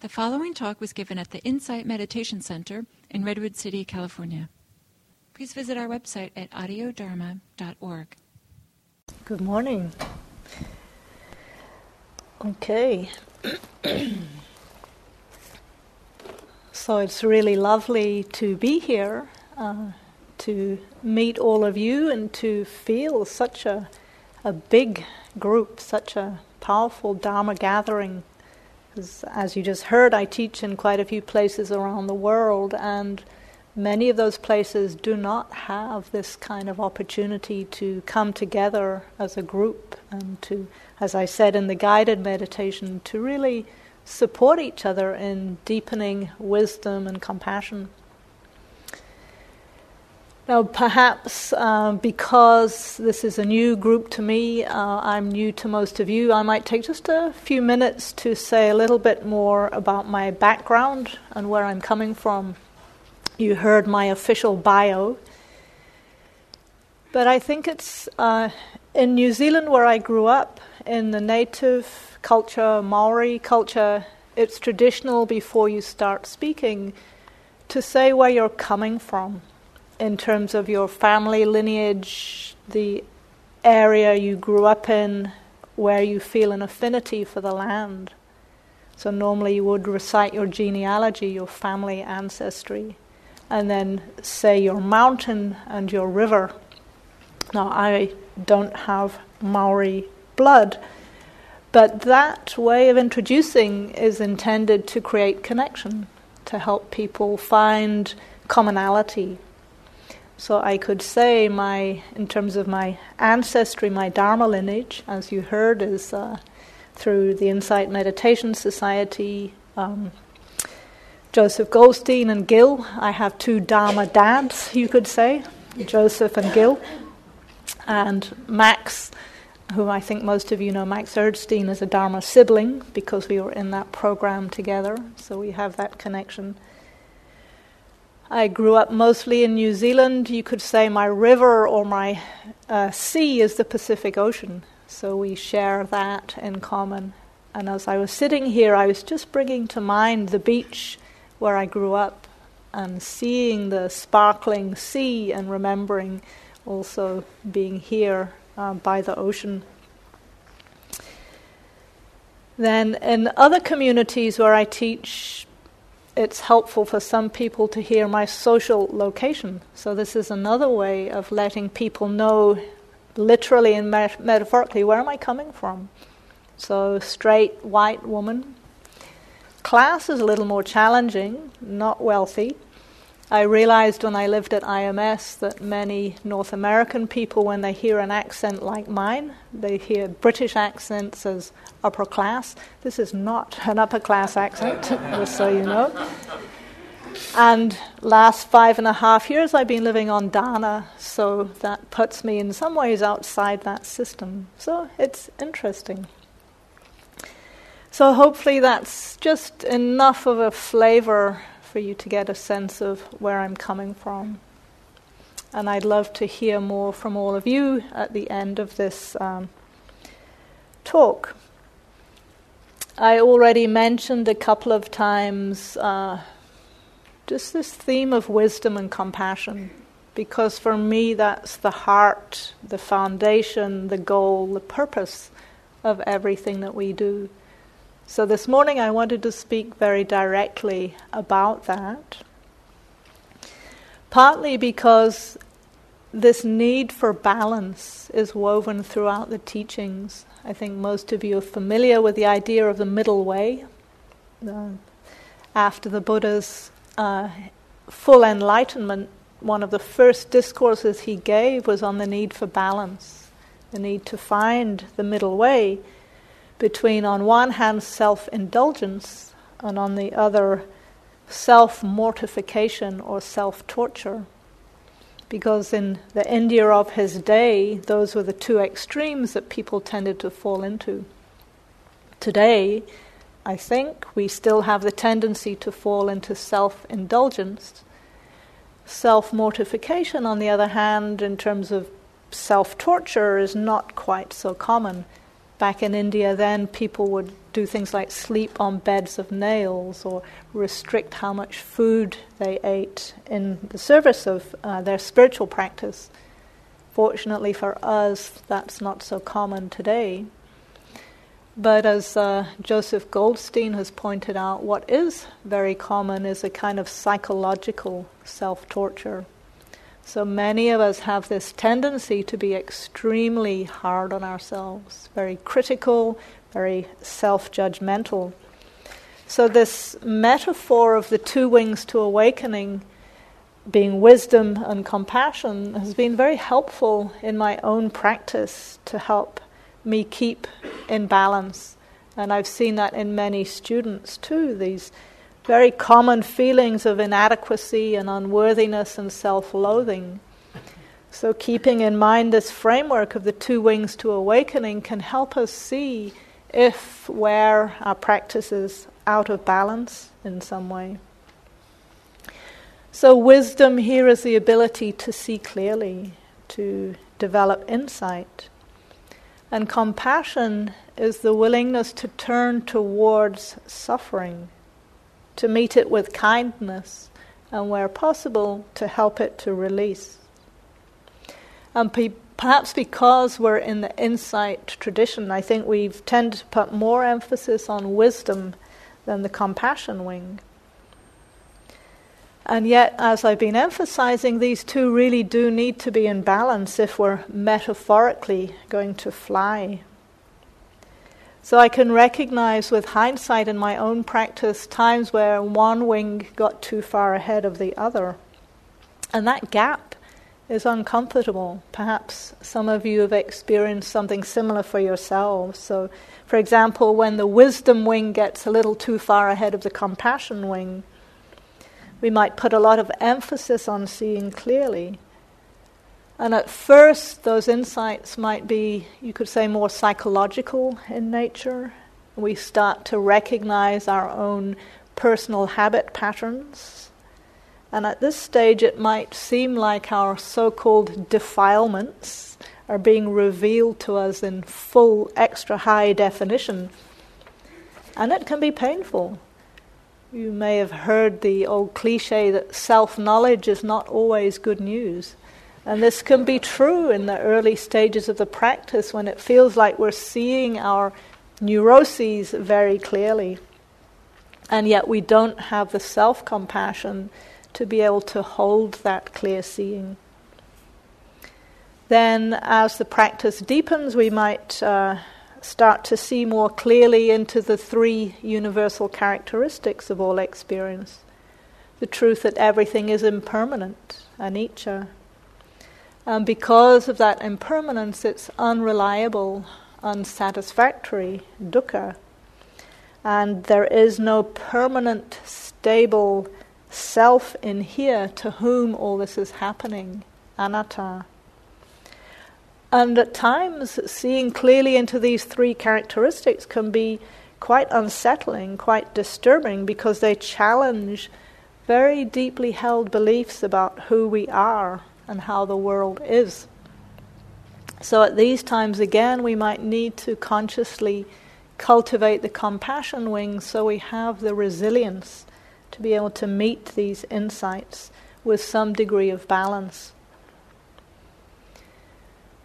The following talk was given at the Insight Meditation Center in Redwood City, California. Please visit our website at audiodharma.org. Good morning. Okay. so it's really lovely to be here, uh, to meet all of you, and to feel such a, a big group, such a powerful Dharma gathering because as you just heard, I teach in quite a few places around the world, and many of those places do not have this kind of opportunity to come together as a group and to, as I said in the guided meditation, to really support each other in deepening wisdom and compassion. Now, perhaps uh, because this is a new group to me, uh, I'm new to most of you, I might take just a few minutes to say a little bit more about my background and where I'm coming from. You heard my official bio. But I think it's uh, in New Zealand where I grew up, in the native culture, Maori culture, it's traditional before you start speaking to say where you're coming from in terms of your family lineage, the area you grew up in, where you feel an affinity for the land. So normally you would recite your genealogy, your family ancestry, and then say your mountain and your river. Now I don't have Maori blood, but that way of introducing is intended to create connection, to help people find commonality so I could say my, in terms of my ancestry, my Dharma lineage, as you heard, is uh, through the Insight Meditation Society. Um, Joseph Goldstein and Gil. I have two Dharma dads, you could say, Joseph and Gil. And Max, who I think most of you know, Max Erdstein is a Dharma sibling because we were in that program together, so we have that connection. I grew up mostly in New Zealand. You could say my river or my uh, sea is the Pacific Ocean, so we share that in common. And as I was sitting here, I was just bringing to mind the beach where I grew up and seeing the sparkling sea and remembering also being here uh, by the ocean. Then, in other communities where I teach, it's helpful for some people to hear my social location. So, this is another way of letting people know, literally and met- metaphorically, where am I coming from? So, straight white woman. Class is a little more challenging, not wealthy. I realized when I lived at IMS that many North American people, when they hear an accent like mine, they hear British accents as upper class. This is not an upper class accent, just so you know. And last five and a half years, I've been living on Dana, so that puts me in some ways outside that system. So it's interesting. So hopefully that's just enough of a flavor for you to get a sense of where I'm coming from. And I'd love to hear more from all of you at the end of this um, talk. I already mentioned a couple of times uh, just this theme of wisdom and compassion, because for me that's the heart, the foundation, the goal, the purpose of everything that we do. So this morning I wanted to speak very directly about that. Partly because this need for balance is woven throughout the teachings. I think most of you are familiar with the idea of the middle way. Uh, after the Buddha's uh, full enlightenment, one of the first discourses he gave was on the need for balance, the need to find the middle way between, on one hand, self indulgence, and on the other, self mortification or self torture. Because in the India of his day, those were the two extremes that people tended to fall into. Today, I think we still have the tendency to fall into self indulgence. Self mortification, on the other hand, in terms of self torture, is not quite so common back in India, then people would do things like sleep on beds of nails or restrict how much food they ate in the service of uh, their spiritual practice. Fortunately for us, that's not so common today. But as uh, Joseph Goldstein has pointed out, what is very common is a kind of psychological self torture. So many of us have this tendency to be extremely hard on ourselves, very critical, very self judgmental. So, this metaphor of the two wings to awakening being wisdom and compassion has been very helpful in my own practice to help me keep in balance. And I've seen that in many students too, these very common feelings of inadequacy and unworthiness and self loathing. So, keeping in mind this framework of the two wings to awakening can help us see if where our practice is out of balance in some way. So, wisdom here is the ability to see clearly, to develop insight. And compassion is the willingness to turn towards suffering, to meet it with kindness, and where possible, to help it to release. And pe- perhaps because we're in the insight tradition, I think we've tended to put more emphasis on wisdom than the compassion wing. And yet, as I've been emphasizing, these two really do need to be in balance if we're metaphorically going to fly. So I can recognize with hindsight in my own practice times where one wing got too far ahead of the other. And that gap is uncomfortable. Perhaps some of you have experienced something similar for yourselves. So, for example, when the wisdom wing gets a little too far ahead of the compassion wing, we might put a lot of emphasis on seeing clearly. And at first, those insights might be, you could say, more psychological in nature. We start to recognize our own personal habit patterns. And at this stage, it might seem like our so called defilements are being revealed to us in full, extra high definition. And it can be painful. You may have heard the old cliche that self knowledge is not always good news. And this can be true in the early stages of the practice when it feels like we're seeing our neuroses very clearly. And yet we don't have the self compassion to be able to hold that clear seeing. Then, as the practice deepens, we might uh, start to see more clearly into the three universal characteristics of all experience the truth that everything is impermanent, anicca. And because of that impermanence, it's unreliable, unsatisfactory, dukkha. And there is no permanent, stable self in here to whom all this is happening, anatta. And at times, seeing clearly into these three characteristics can be quite unsettling, quite disturbing, because they challenge very deeply held beliefs about who we are and how the world is. So, at these times, again, we might need to consciously cultivate the compassion wings so we have the resilience to be able to meet these insights with some degree of balance.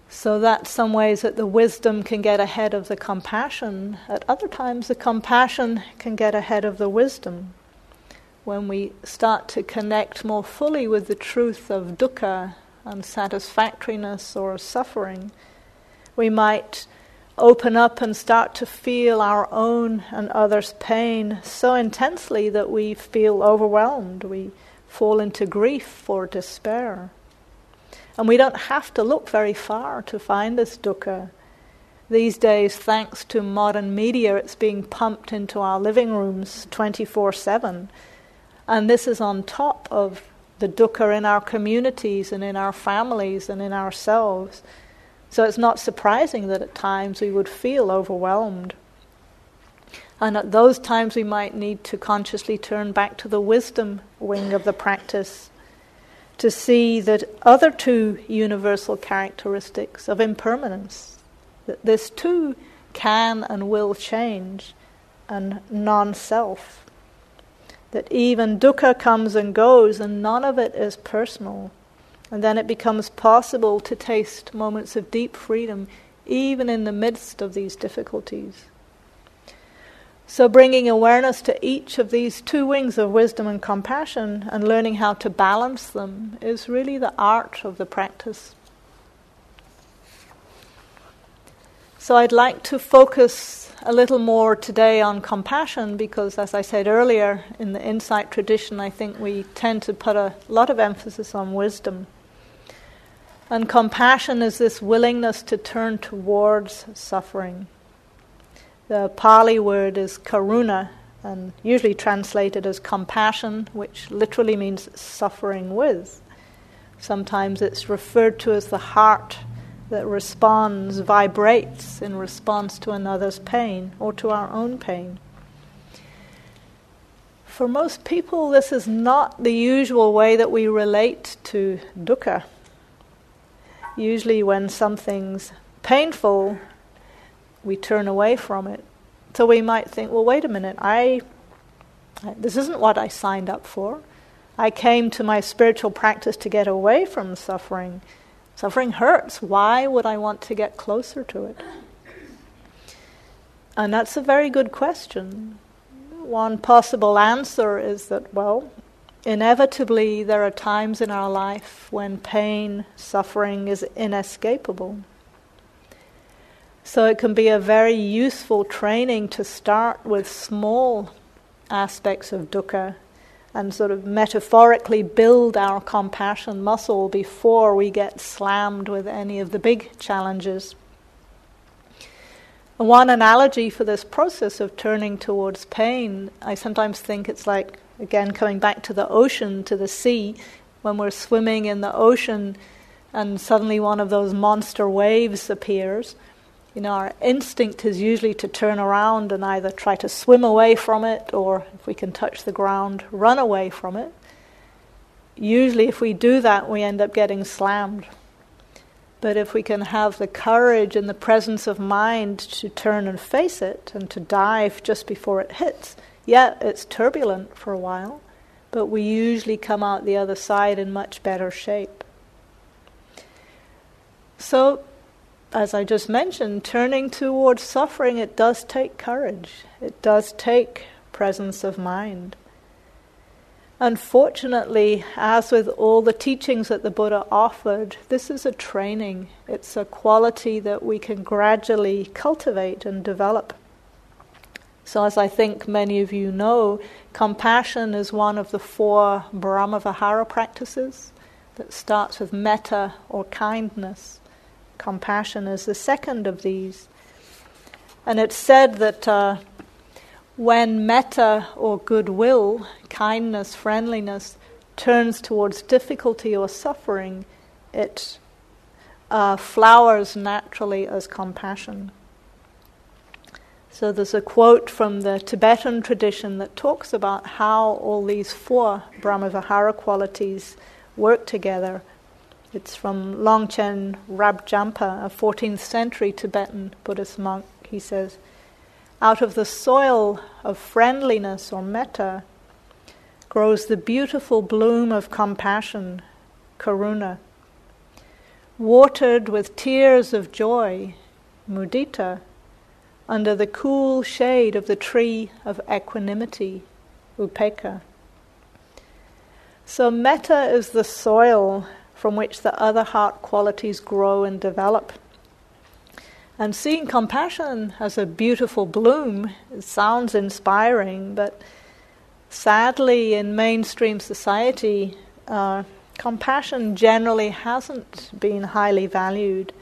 So that some ways that the wisdom can get ahead of the compassion. At other times, the compassion can get ahead of the wisdom. When we start to connect more fully with the truth of dukkha, unsatisfactoriness, or suffering, we might open up and start to feel our own and others' pain so intensely that we feel overwhelmed. We fall into grief or despair. And we don't have to look very far to find this dukkha. These days, thanks to modern media, it's being pumped into our living rooms 24 7. And this is on top of the dukkha in our communities and in our families and in ourselves. So it's not surprising that at times we would feel overwhelmed. And at those times, we might need to consciously turn back to the wisdom wing of the practice to see that other two universal characteristics of impermanence, that this too can and will change, and non self. That even dukkha comes and goes, and none of it is personal. And then it becomes possible to taste moments of deep freedom, even in the midst of these difficulties. So, bringing awareness to each of these two wings of wisdom and compassion and learning how to balance them is really the art of the practice. So, I'd like to focus a little more today on compassion because, as I said earlier, in the insight tradition, I think we tend to put a lot of emphasis on wisdom. And compassion is this willingness to turn towards suffering. The Pali word is karuna, and usually translated as compassion, which literally means suffering with. Sometimes it's referred to as the heart that responds, vibrates in response to another's pain or to our own pain. For most people, this is not the usual way that we relate to dukkha. Usually, when something's painful, we turn away from it. So we might think, well, wait a minute, I, this isn't what I signed up for. I came to my spiritual practice to get away from suffering. Suffering hurts. Why would I want to get closer to it? And that's a very good question. One possible answer is that, well, inevitably there are times in our life when pain, suffering is inescapable. So it can be a very useful training to start with small aspects of dukkha and sort of metaphorically build our compassion muscle before we get slammed with any of the big challenges. One analogy for this process of turning towards pain, I sometimes think it's like, again, coming back to the ocean, to the sea, when we're swimming in the ocean and suddenly one of those monster waves appears you know, our instinct is usually to turn around and either try to swim away from it or, if we can touch the ground, run away from it. Usually, if we do that, we end up getting slammed. But if we can have the courage and the presence of mind to turn and face it and to dive just before it hits, yeah, it's turbulent for a while, but we usually come out the other side in much better shape. So, as I just mentioned, turning towards suffering, it does take courage. It does take presence of mind. Unfortunately, as with all the teachings that the Buddha offered, this is a training. It's a quality that we can gradually cultivate and develop. So, as I think many of you know, compassion is one of the four Brahmavihara practices that starts with metta or kindness. Compassion is the second of these. And it's said that uh, when metta or goodwill, kindness, friendliness, turns towards difficulty or suffering, it uh, flowers naturally as compassion. So there's a quote from the Tibetan tradition that talks about how all these four Brahmavihara qualities work together it's from Longchen Rabjampa, a 14th century Tibetan Buddhist monk. He says, Out of the soil of friendliness or metta grows the beautiful bloom of compassion, karuna. Watered with tears of joy, mudita, under the cool shade of the tree of equanimity, upekkha. So, metta is the soil from which the other heart qualities grow and develop. And seeing compassion as a beautiful bloom sounds inspiring, but sadly, in mainstream society, uh, compassion generally hasn't been highly valued.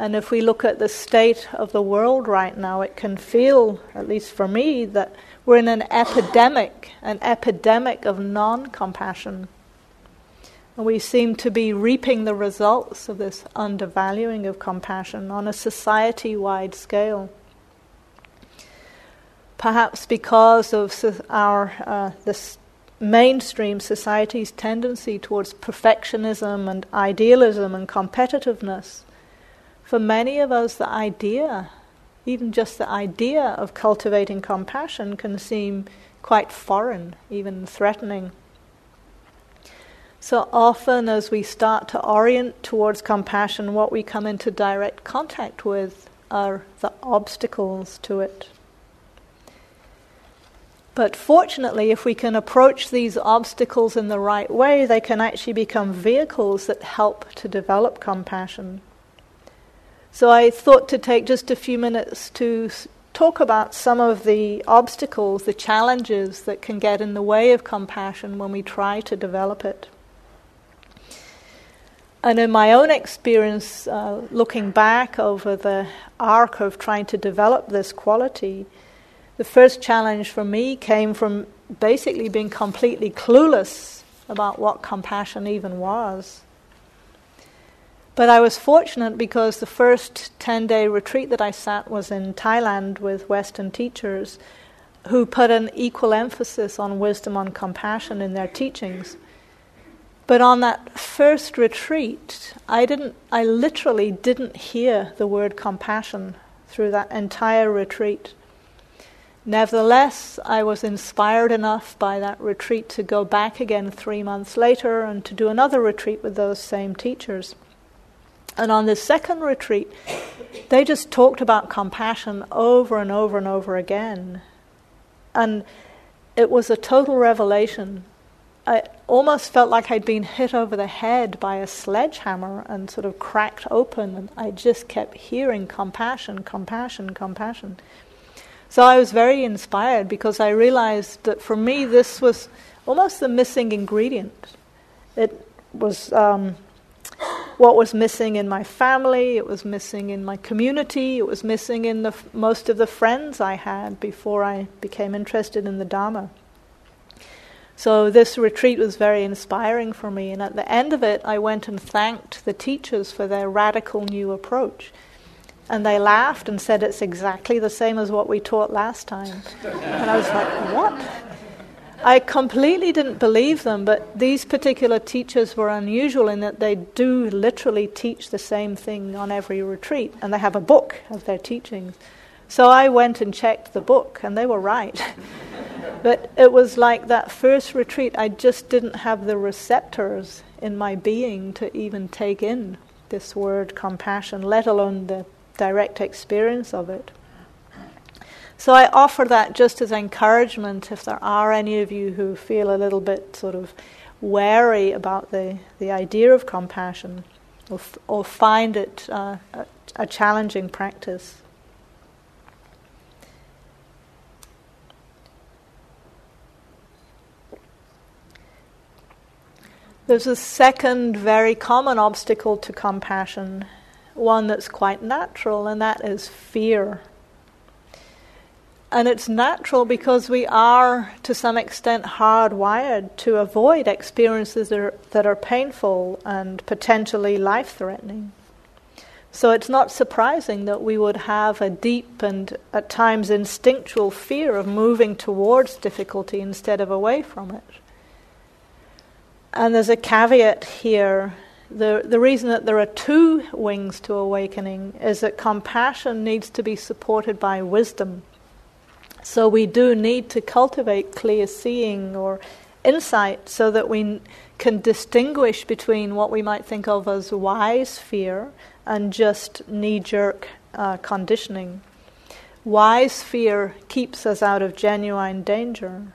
And if we look at the state of the world right now, it can feel, at least for me, that we're in an epidemic, an epidemic of non compassion. And we seem to be reaping the results of this undervaluing of compassion on a society wide scale. Perhaps because of our uh, this mainstream society's tendency towards perfectionism and idealism and competitiveness, for many of us, the idea even just the idea of cultivating compassion can seem quite foreign, even threatening. So often, as we start to orient towards compassion, what we come into direct contact with are the obstacles to it. But fortunately, if we can approach these obstacles in the right way, they can actually become vehicles that help to develop compassion. So I thought to take just a few minutes to talk about some of the obstacles, the challenges that can get in the way of compassion when we try to develop it. And in my own experience, uh, looking back over the arc of trying to develop this quality, the first challenge for me came from basically being completely clueless about what compassion even was. But I was fortunate because the first 10 day retreat that I sat was in Thailand with Western teachers who put an equal emphasis on wisdom, on compassion in their teachings. But on that first retreat, I didn't I literally didn't hear the word compassion through that entire retreat. Nevertheless, I was inspired enough by that retreat to go back again three months later and to do another retreat with those same teachers. And on this second retreat, they just talked about compassion over and over and over again. And it was a total revelation. I almost felt like I'd been hit over the head by a sledgehammer and sort of cracked open, and I just kept hearing compassion, compassion, compassion. So I was very inspired because I realized that for me this was almost the missing ingredient. It was um, what was missing in my family, it was missing in my community, it was missing in the, most of the friends I had before I became interested in the Dharma. So this retreat was very inspiring for me, and at the end of it, I went and thanked the teachers for their radical new approach. And they laughed and said it's exactly the same as what we taught last time. And I was like, what? I completely didn't believe them, but these particular teachers were unusual in that they do literally teach the same thing on every retreat, and they have a book of their teachings. So I went and checked the book, and they were right. but it was like that first retreat, I just didn't have the receptors in my being to even take in this word compassion, let alone the direct experience of it. So I offer that just as encouragement if there are any of you who feel a little bit sort of wary about the, the idea of compassion or, f- or find it uh, a, a challenging practice. There's a second very common obstacle to compassion, one that's quite natural, and that is fear. And it's natural because we are, to some extent, hardwired to avoid experiences that are, that are painful and potentially life threatening. So it's not surprising that we would have a deep and at times instinctual fear of moving towards difficulty instead of away from it. And there's a caveat here. The, the reason that there are two wings to awakening is that compassion needs to be supported by wisdom. So we do need to cultivate clear seeing or insight so that we can distinguish between what we might think of as wise fear and just knee jerk uh, conditioning. Wise fear keeps us out of genuine danger.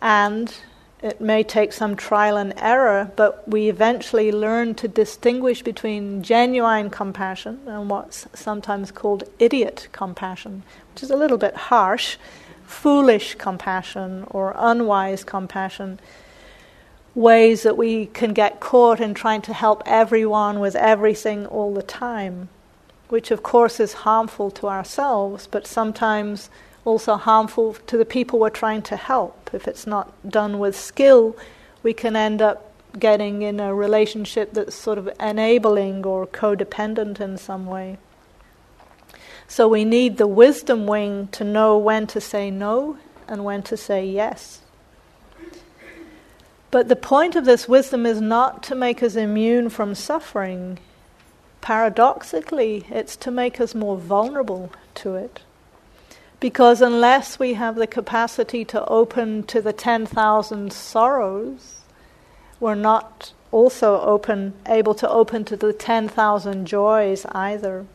And it may take some trial and error, but we eventually learn to distinguish between genuine compassion and what's sometimes called idiot compassion, which is a little bit harsh, foolish compassion or unwise compassion, ways that we can get caught in trying to help everyone with everything all the time, which of course is harmful to ourselves, but sometimes also harmful to the people we're trying to help. If it's not done with skill, we can end up getting in a relationship that's sort of enabling or codependent in some way. So we need the wisdom wing to know when to say no and when to say yes. But the point of this wisdom is not to make us immune from suffering. paradoxically, it's to make us more vulnerable to it. Because unless we have the capacity to open to the 10,000 sorrows, we're not also open, able to open to the 10,000 joys either.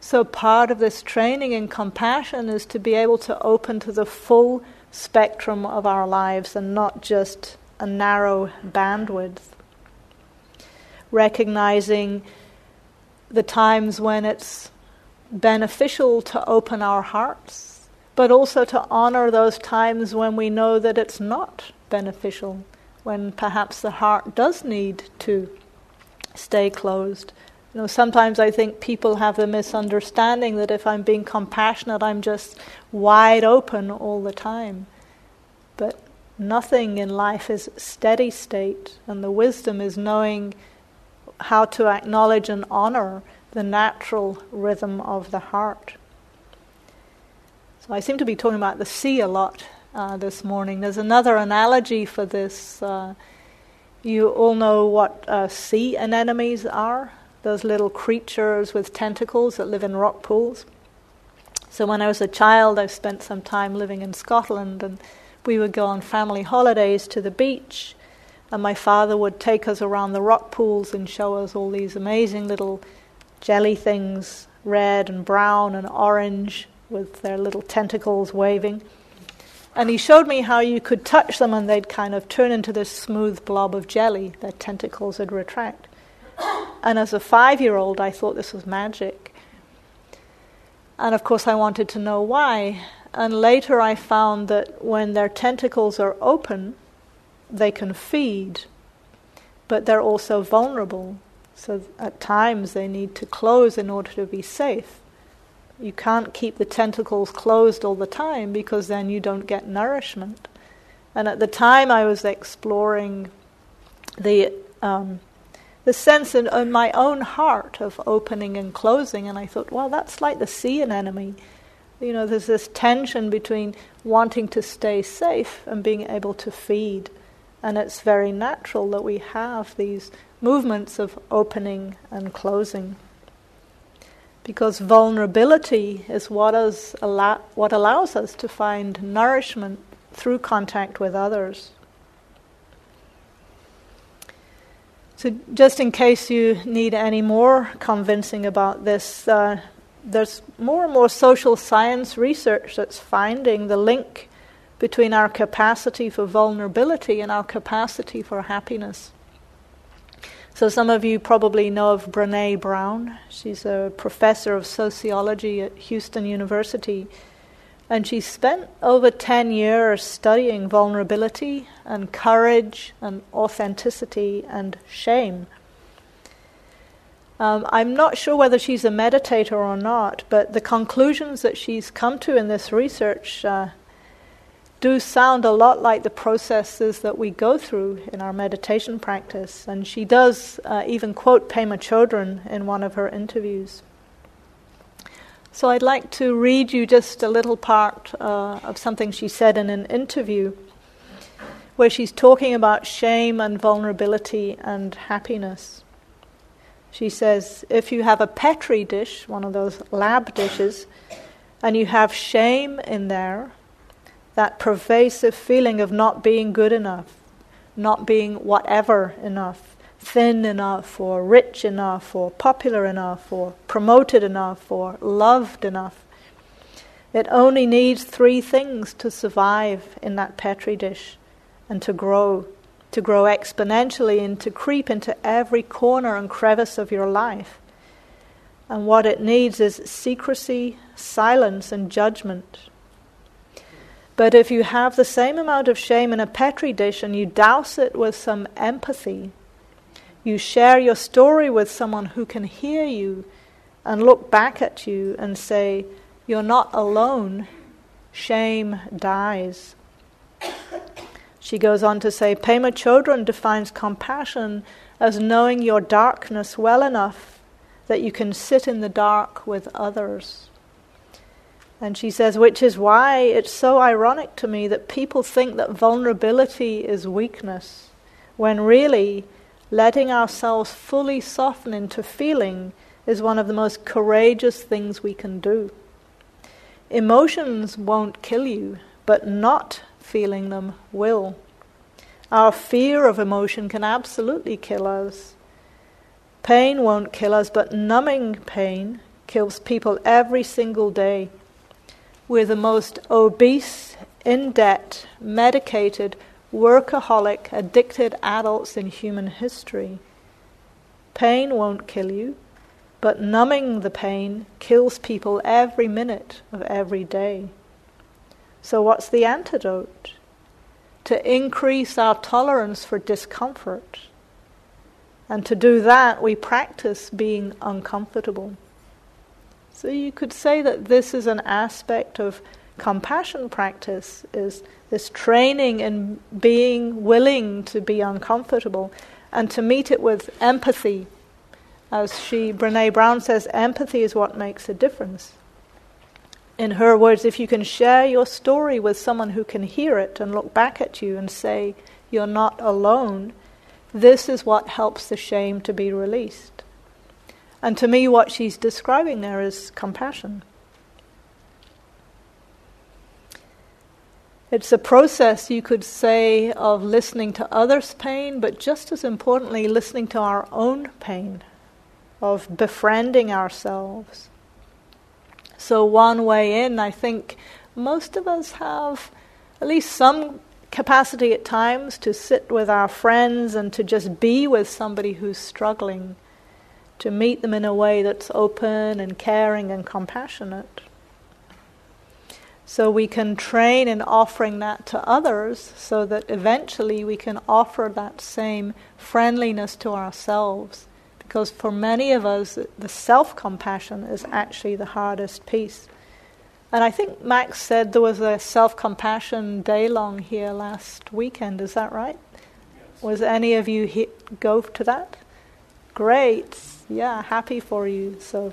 So, part of this training in compassion is to be able to open to the full spectrum of our lives and not just a narrow bandwidth. Recognizing the times when it's beneficial to open our hearts, but also to honor those times when we know that it's not beneficial, when perhaps the heart does need to stay closed. You know, sometimes I think people have the misunderstanding that if I'm being compassionate, I'm just wide open all the time. But nothing in life is steady state, and the wisdom is knowing how to acknowledge and honor the natural rhythm of the heart. So I seem to be talking about the sea a lot uh, this morning. There's another analogy for this. Uh, you all know what uh, sea anemones are those little creatures with tentacles that live in rock pools. So when I was a child, I spent some time living in Scotland, and we would go on family holidays to the beach. And my father would take us around the rock pools and show us all these amazing little jelly things, red and brown and orange, with their little tentacles waving. And he showed me how you could touch them and they'd kind of turn into this smooth blob of jelly. Their tentacles would retract. And as a five year old, I thought this was magic. And of course, I wanted to know why. And later, I found that when their tentacles are open, they can feed, but they're also vulnerable. So at times they need to close in order to be safe. You can't keep the tentacles closed all the time because then you don't get nourishment. And at the time I was exploring the um, the sense in, in, my own heart of opening and closing, and I thought, well, that's like the sea anemone. You know, there's this tension between wanting to stay safe and being able to feed. And it's very natural that we have these movements of opening and closing. Because vulnerability is what, is allow- what allows us to find nourishment through contact with others. So, just in case you need any more convincing about this, uh, there's more and more social science research that's finding the link between our capacity for vulnerability and our capacity for happiness. So, some of you probably know of Brene Brown. She's a professor of sociology at Houston University. And she spent over 10 years studying vulnerability and courage and authenticity and shame. Um, I'm not sure whether she's a meditator or not, but the conclusions that she's come to in this research uh, do sound a lot like the processes that we go through in our meditation practice. And she does uh, even quote Pema Chodron in one of her interviews. So I'd like to read you just a little part uh, of something she said in an interview where she's talking about shame and vulnerability and happiness. She says, if you have a Petri dish, one of those lab dishes, and you have shame in there, that pervasive feeling of not being good enough, not being whatever enough, thin enough, or rich enough, or popular enough, or promoted enough, or loved enough. It only needs three things to survive in that Petri dish and to grow, to grow exponentially and to creep into every corner and crevice of your life. And what it needs is secrecy, silence, and judgment but if you have the same amount of shame in a Petri dish and you douse it with some empathy, you share your story with someone who can hear you and look back at you and say, You're not alone, shame dies. She goes on to say, Pema Chodron defines compassion as knowing your darkness well enough that you can sit in the dark with others. And she says, which is why it's so ironic to me that people think that vulnerability is weakness, when really letting ourselves fully soften into feeling is one of the most courageous things we can do. Emotions won't kill you, but not feeling them will. Our fear of emotion can absolutely kill us. Pain won't kill us, but numbing pain kills people every single day. We're the most obese, in debt, medicated, workaholic, addicted adults in human history. Pain won't kill you, but numbing the pain kills people every minute of every day. So, what's the antidote? To increase our tolerance for discomfort. And to do that, we practice being uncomfortable. So, you could say that this is an aspect of compassion practice is this training in being willing to be uncomfortable and to meet it with empathy. As she, Brene Brown says, empathy is what makes a difference. In her words, if you can share your story with someone who can hear it and look back at you and say, You're not alone, this is what helps the shame to be released. And to me, what she's describing there is compassion. It's a process, you could say, of listening to others' pain, but just as importantly, listening to our own pain, of befriending ourselves. So, one way in, I think most of us have at least some capacity at times to sit with our friends and to just be with somebody who's struggling, to meet them in a way that's open and caring and compassionate. So we can train in offering that to others so that eventually we can offer that same friendliness to ourselves. Because for many of us, the self compassion is actually the hardest piece. And I think Max said there was a self compassion day long here last weekend, is that right? Yes. Was any of you he- go to that? Great. Yeah, happy for you. So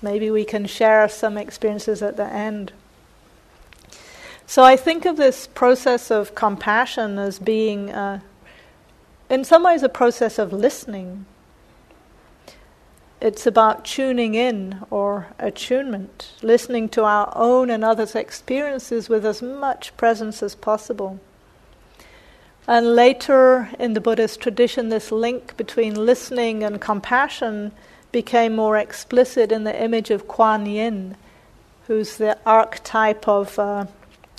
maybe we can share some experiences at the end. So I think of this process of compassion as being, uh, in some ways, a process of listening. It's about tuning in or attunement, listening to our own and others' experiences with as much presence as possible. And later in the Buddhist tradition, this link between listening and compassion became more explicit in the image of Kuan Yin, who's the archetype of. Uh,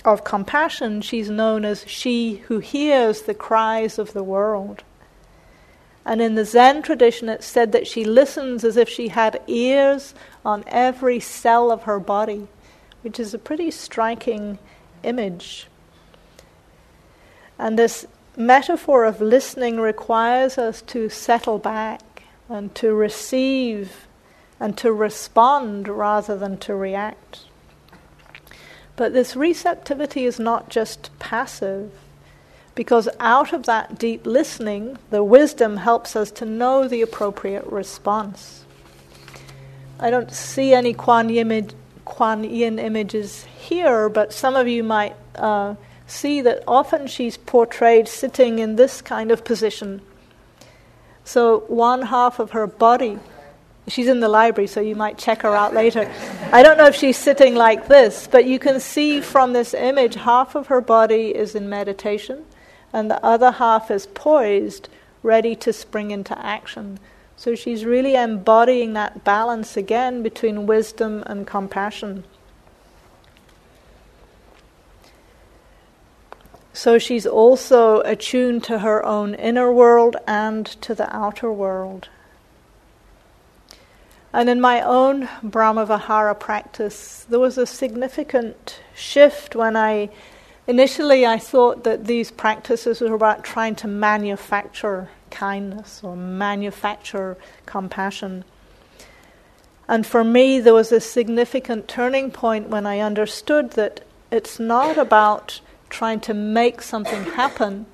of compassion, she's known as she who hears the cries of the world. And in the Zen tradition, it's said that she listens as if she had ears on every cell of her body, which is a pretty striking image. And this metaphor of listening requires us to settle back and to receive and to respond rather than to react. But this receptivity is not just passive, because out of that deep listening, the wisdom helps us to know the appropriate response. I don't see any Kuan Yin, Kuan Yin images here, but some of you might uh, see that often she's portrayed sitting in this kind of position. So one half of her body She's in the library, so you might check her out later. I don't know if she's sitting like this, but you can see from this image half of her body is in meditation, and the other half is poised, ready to spring into action. So she's really embodying that balance again between wisdom and compassion. So she's also attuned to her own inner world and to the outer world. And in my own Brahmavihara practice, there was a significant shift when I initially I thought that these practices were about trying to manufacture kindness or manufacture compassion. And for me, there was a significant turning point when I understood that it's not about trying to make something happen,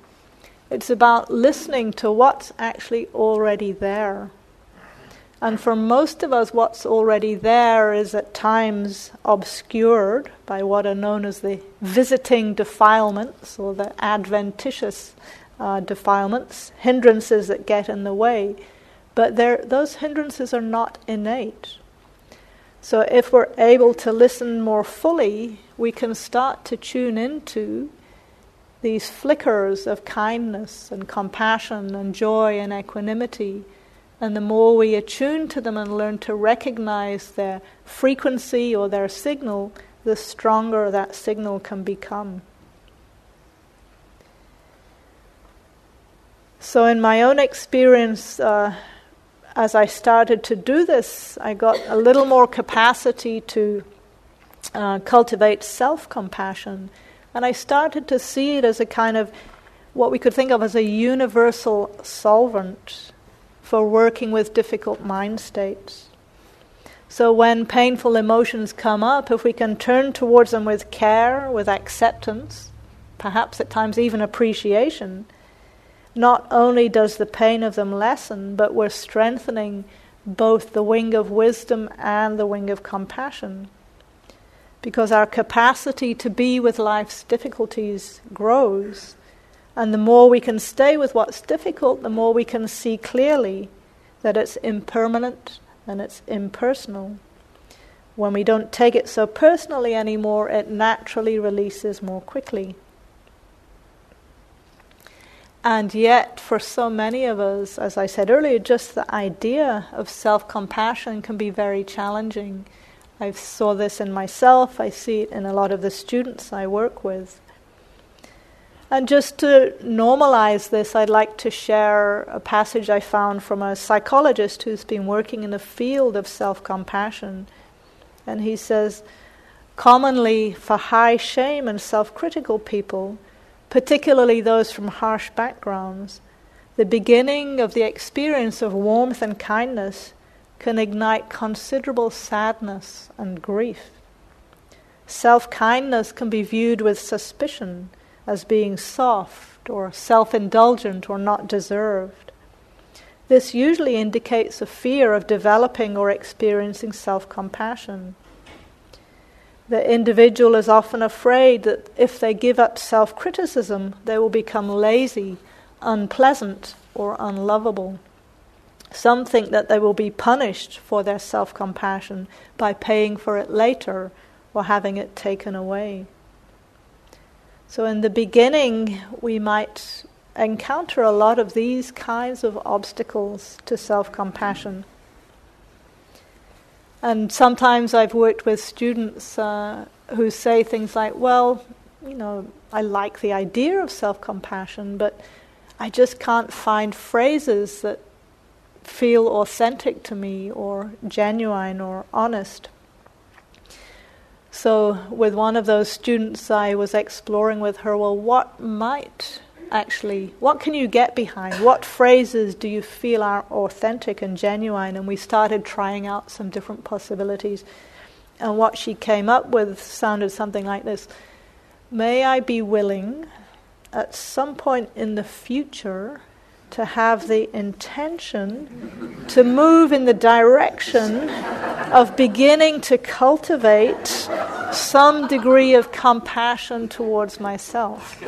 it's about listening to what's actually already there. And for most of us, what's already there is at times obscured by what are known as the visiting defilements or the adventitious uh, defilements, hindrances that get in the way, but those hindrances are not innate. So if we're able to listen more fully, we can start to tune into these flickers of kindness and compassion and joy and equanimity. And the more we attune to them and learn to recognize their frequency or their signal, the stronger that signal can become. So, in my own experience, uh, as I started to do this, I got a little more capacity to uh, cultivate self compassion. And I started to see it as a kind of what we could think of as a universal solvent for working with difficult mind states. So, when painful emotions come up, if we can turn towards them with care, with acceptance, perhaps at times even appreciation, not only does the pain of them lessen, but we're strengthening both the wing of wisdom and the wing of compassion. Because our capacity to be with life's difficulties grows, and the more we can stay with what's difficult, the more we can see clearly that it's impermanent and it's impersonal. When we don't take it so personally anymore, it naturally releases more quickly. And yet, for so many of us, as I said earlier, just the idea of self compassion can be very challenging. I saw this in myself, I see it in a lot of the students I work with. And just to normalize this, I'd like to share a passage I found from a psychologist who's been working in the field of self compassion. And he says, commonly for high shame and self critical people, particularly those from harsh backgrounds, the beginning of the experience of warmth and kindness can ignite considerable sadness and grief. Self kindness can be viewed with suspicion as being soft or self indulgent or not deserved. This usually indicates a fear of developing or experiencing self compassion. The individual is often afraid that if they give up self criticism, they will become lazy, unpleasant, or unlovable. Some think that they will be punished for their self compassion by paying for it later or having it taken away. So, in the beginning, we might encounter a lot of these kinds of obstacles to self compassion. And sometimes I've worked with students uh, who say things like, well, you know, I like the idea of self compassion, but I just can't find phrases that feel authentic to me or genuine or honest. So, with one of those students, I was exploring with her, well, what might actually, what can you get behind? What phrases do you feel are authentic and genuine? And we started trying out some different possibilities. And what she came up with sounded something like this May I be willing at some point in the future to have the intention to move in the direction of beginning to cultivate some degree of compassion towards myself.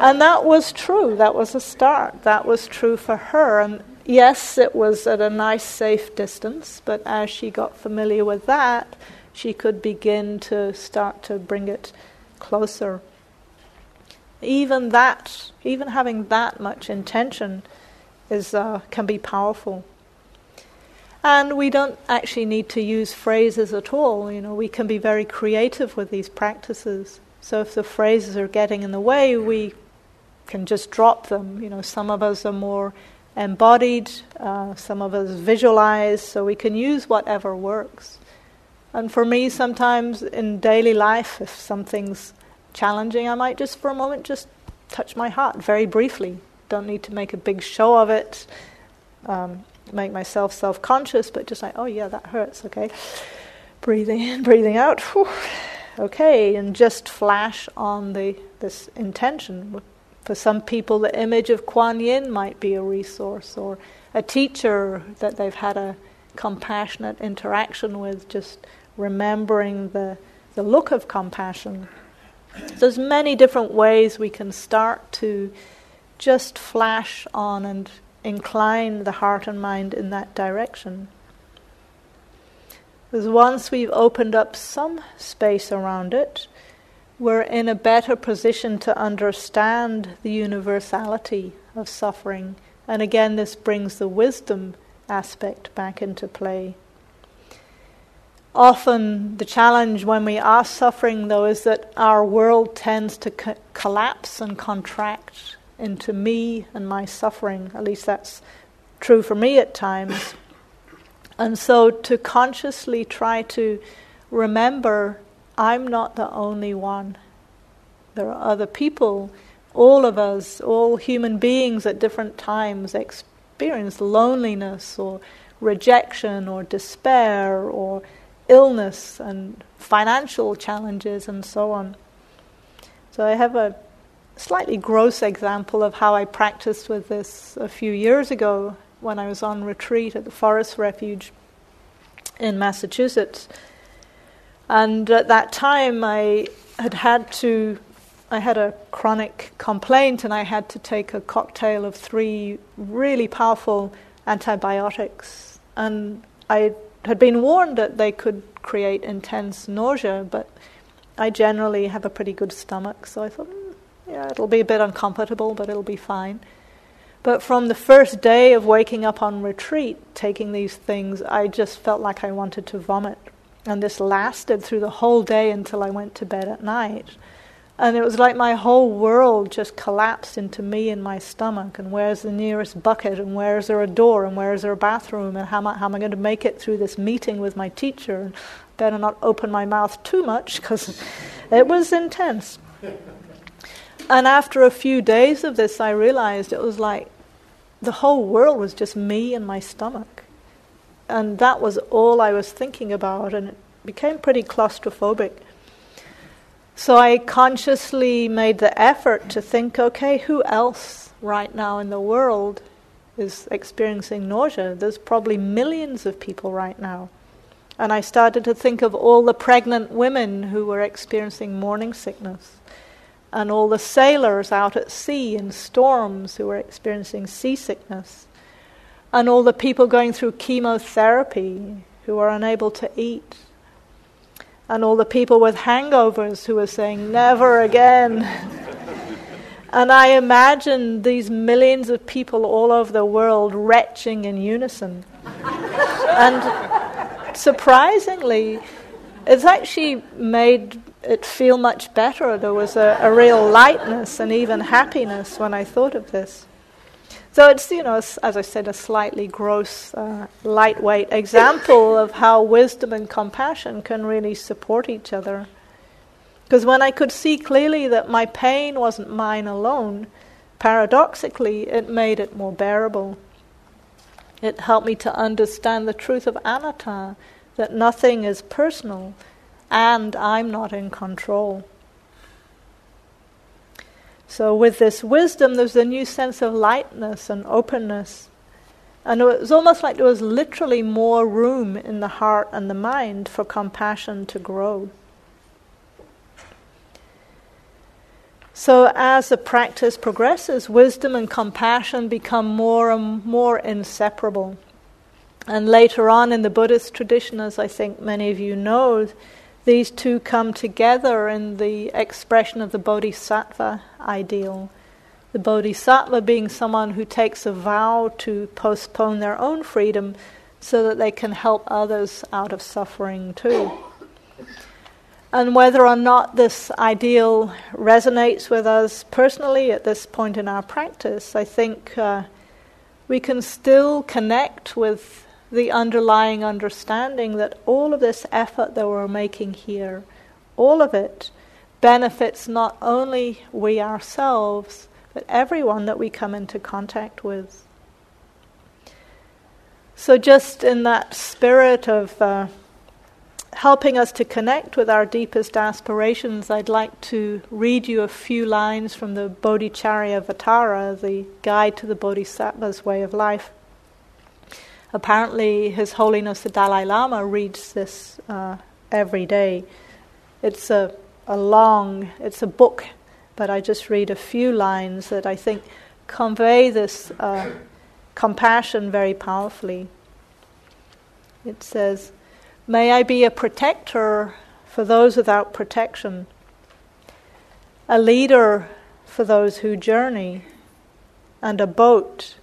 And that was true. That was a start. That was true for her. And yes, it was at a nice, safe distance, but as she got familiar with that, she could begin to start to bring it closer. Even that, even having that much intention, is uh, can be powerful. And we don't actually need to use phrases at all. You know, we can be very creative with these practices. So if the phrases are getting in the way, we can just drop them. You know, some of us are more embodied, uh, some of us visualize, so we can use whatever works. And for me, sometimes in daily life, if something's challenging, I might just for a moment just touch my heart very briefly. Don't need to make a big show of it, um, make myself self conscious, but just like, oh yeah, that hurts, okay. Breathing in, breathing out, Whew. okay, and just flash on the this intention. For some people, the image of Kuan Yin might be a resource, or a teacher that they've had a compassionate interaction with, just remembering the, the look of compassion so there's many different ways we can start to just flash on and incline the heart and mind in that direction. Because once we've opened up some space around it, we're in a better position to understand the universality of suffering. And again, this brings the wisdom aspect back into play. Often, the challenge when we are suffering, though, is that our world tends to co- collapse and contract into me and my suffering. At least that's true for me at times. And so to consciously try to remember I'm not the only one. There are other people, all of us, all human beings at different times experience loneliness or rejection or despair or illness and financial challenges and so on. So I have a slightly gross example of how I practiced with this a few years ago when I was on retreat at the Forest Refuge in Massachusetts. And at that time, I had had to, I had a chronic complaint, and I had to take a cocktail of three really powerful antibiotics. And I had been warned that they could create intense nausea, but I generally have a pretty good stomach, so I thought, mm, yeah, it'll be a bit uncomfortable, but it'll be fine. But from the first day of waking up on retreat, taking these things, I just felt like I wanted to vomit. And this lasted through the whole day until I went to bed at night. And it was like my whole world just collapsed into me and my stomach. And where's the nearest bucket? And where's there a door? And where's there a bathroom? And how am I, how am I going to make it through this meeting with my teacher? And better not open my mouth too much because it was intense. And after a few days of this, I realized it was like the whole world was just me and my stomach. And that was all I was thinking about, and it became pretty claustrophobic. So I consciously made the effort to think okay, who else right now in the world is experiencing nausea? There's probably millions of people right now. And I started to think of all the pregnant women who were experiencing morning sickness and all the sailors out at sea in storms who were experiencing seasickness, and all the people going through chemotherapy who are unable to eat, and all the people with hangovers who were saying, Never again. and I imagine these millions of people all over the world retching in unison. and surprisingly, it's actually made it feel much better. There was a, a real lightness and even happiness when I thought of this. So it's, you know, as I said, a slightly gross, uh, lightweight example of how wisdom and compassion can really support each other. Because when I could see clearly that my pain wasn't mine alone, paradoxically, it made it more bearable. It helped me to understand the truth of anatta, that nothing is personal, and I'm not in control. So, with this wisdom, there's a new sense of lightness and openness. And it was almost like there was literally more room in the heart and the mind for compassion to grow. So, as the practice progresses, wisdom and compassion become more and more inseparable. And later on in the Buddhist tradition, as I think many of you know, these two come together in the expression of the bodhisattva ideal. The bodhisattva being someone who takes a vow to postpone their own freedom so that they can help others out of suffering too. And whether or not this ideal resonates with us personally at this point in our practice, I think uh, we can still connect with the underlying understanding that all of this effort that we're making here, all of it, benefits not only we ourselves, but everyone that we come into contact with. So, just in that spirit of uh, helping us to connect with our deepest aspirations, I'd like to read you a few lines from the Bodhicharyavatara, the guide to the Bodhisattva's way of life. Apparently, His Holiness the Dalai Lama reads this uh, every day. It's a, a long, it's a book, but I just read a few lines that I think convey this uh, compassion very powerfully. It says, May I be a protector for those without protection, a leader for those who journey, and a boat,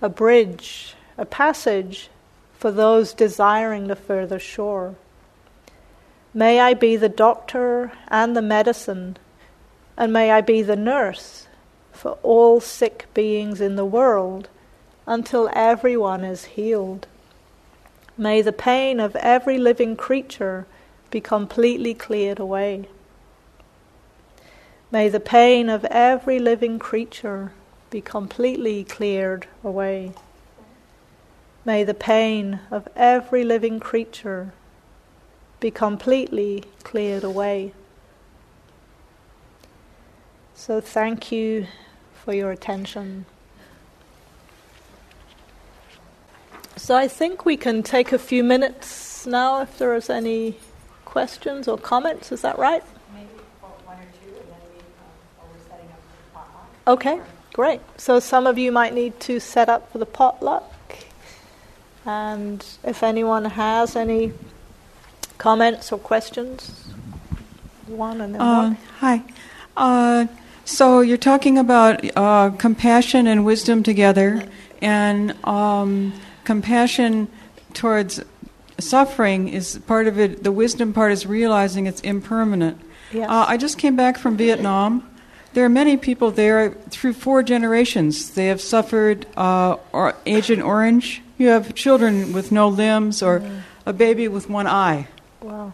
a bridge, a passage for those desiring the further shore. May I be the doctor and the medicine, and may I be the nurse for all sick beings in the world until everyone is healed. May the pain of every living creature be completely cleared away. May the pain of every living creature be completely cleared away. May the pain of every living creature be completely cleared away. So, thank you for your attention. So I think we can take a few minutes now if there is any questions or comments. Is that right? Maybe one or two, and then we, um, we're setting up the potluck. Okay, great. So some of you might need to set up for the potluck. And if anyone has any comments or questions, one and then Uh, one. hi. Uh, so you're talking about uh, compassion and wisdom together, and um, compassion towards suffering is part of it. The wisdom part is realizing it's impermanent. Yes. Uh, I just came back from Vietnam. There are many people there through four generations. They have suffered uh, or Agent Orange. You have children with no limbs or mm. a baby with one eye. Wow.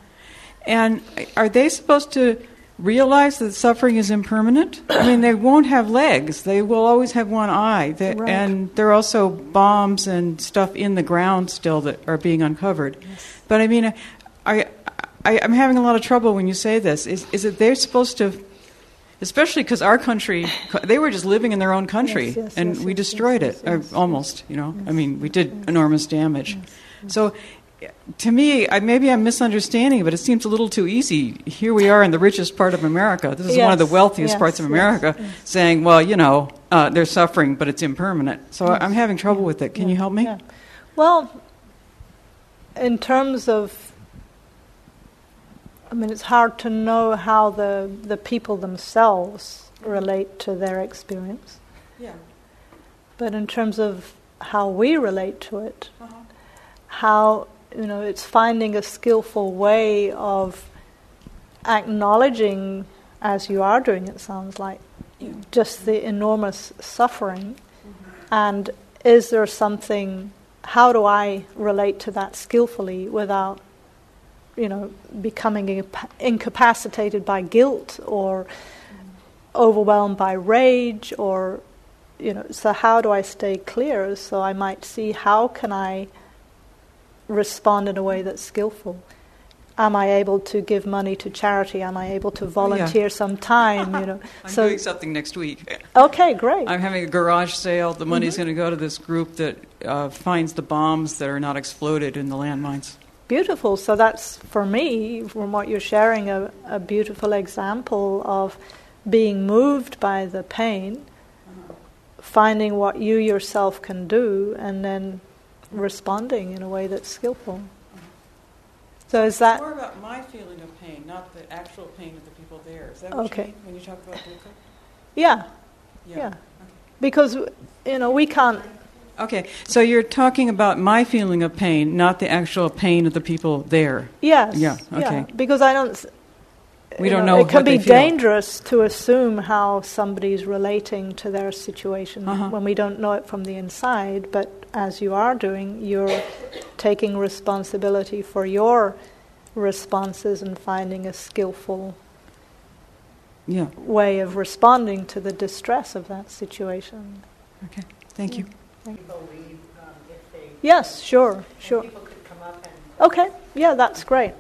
And are they supposed to realize that suffering is impermanent? I mean, they won't have legs. They will always have one eye. They, Right. And there are also bombs and stuff in the ground still that are being uncovered. But I mean, I, I, I'm having a lot of trouble when you say this. Is, is it they're supposed to, especially because our country, they were just living in their own country Yes, yes, and yes, we destroyed it, yes. almost, you know. I mean, we did enormous damage. So to me, I, maybe I'm misunderstanding, but it seems a little too easy. Here we are in the richest part of America. This is one of the wealthiest parts of America, saying, well, you know, uh, they're suffering, but it's impermanent. So I'm having trouble with it. Can you help me? Yeah. Well, in terms of, I mean, it's hard to know how the, the people themselves relate to their experience. Yeah. But in terms of how we relate to it, Uh-huh. how, you know, it's finding a skillful way of acknowledging, as you are doing, it sounds like, Yeah. just the enormous suffering. And is there something, how do I relate to that skillfully without, you know, becoming incapacitated by guilt or overwhelmed by rage or, you know, so how do I stay clear? So I might see how can I respond in a way that's skillful. Am I able to give money to charity? Am I able to volunteer some time? You know, I'm so doing something next week. okay, great. I'm having a garage sale. The money's going to go to this group that uh, finds the bombs that are not exploded in the landmines. Beautiful. So that's for me, from what you're sharing, a, a beautiful example of being moved by the pain, finding what you yourself can do, and then responding in a way that's skillful. So is that more about my feeling of pain, not the actual pain of the people there. Is that what Okay. when you talk about dukkha? yeah, yeah, because you know we can't. Okay, so you're talking about my feeling of pain, not the actual pain of the people there. Yes. Yeah, okay. Because I don't. We don't know, know It can be dangerous to assume how somebody's relating to their situation Uh-huh. when we don't know it from the inside. But as you are doing, you're taking responsibility for your responses and finding a skillful Yeah, way of responding to the distress of that situation. okay, thank you. Leave, um, Yes, sure, sure. people could come up and Okay, yeah, that's great.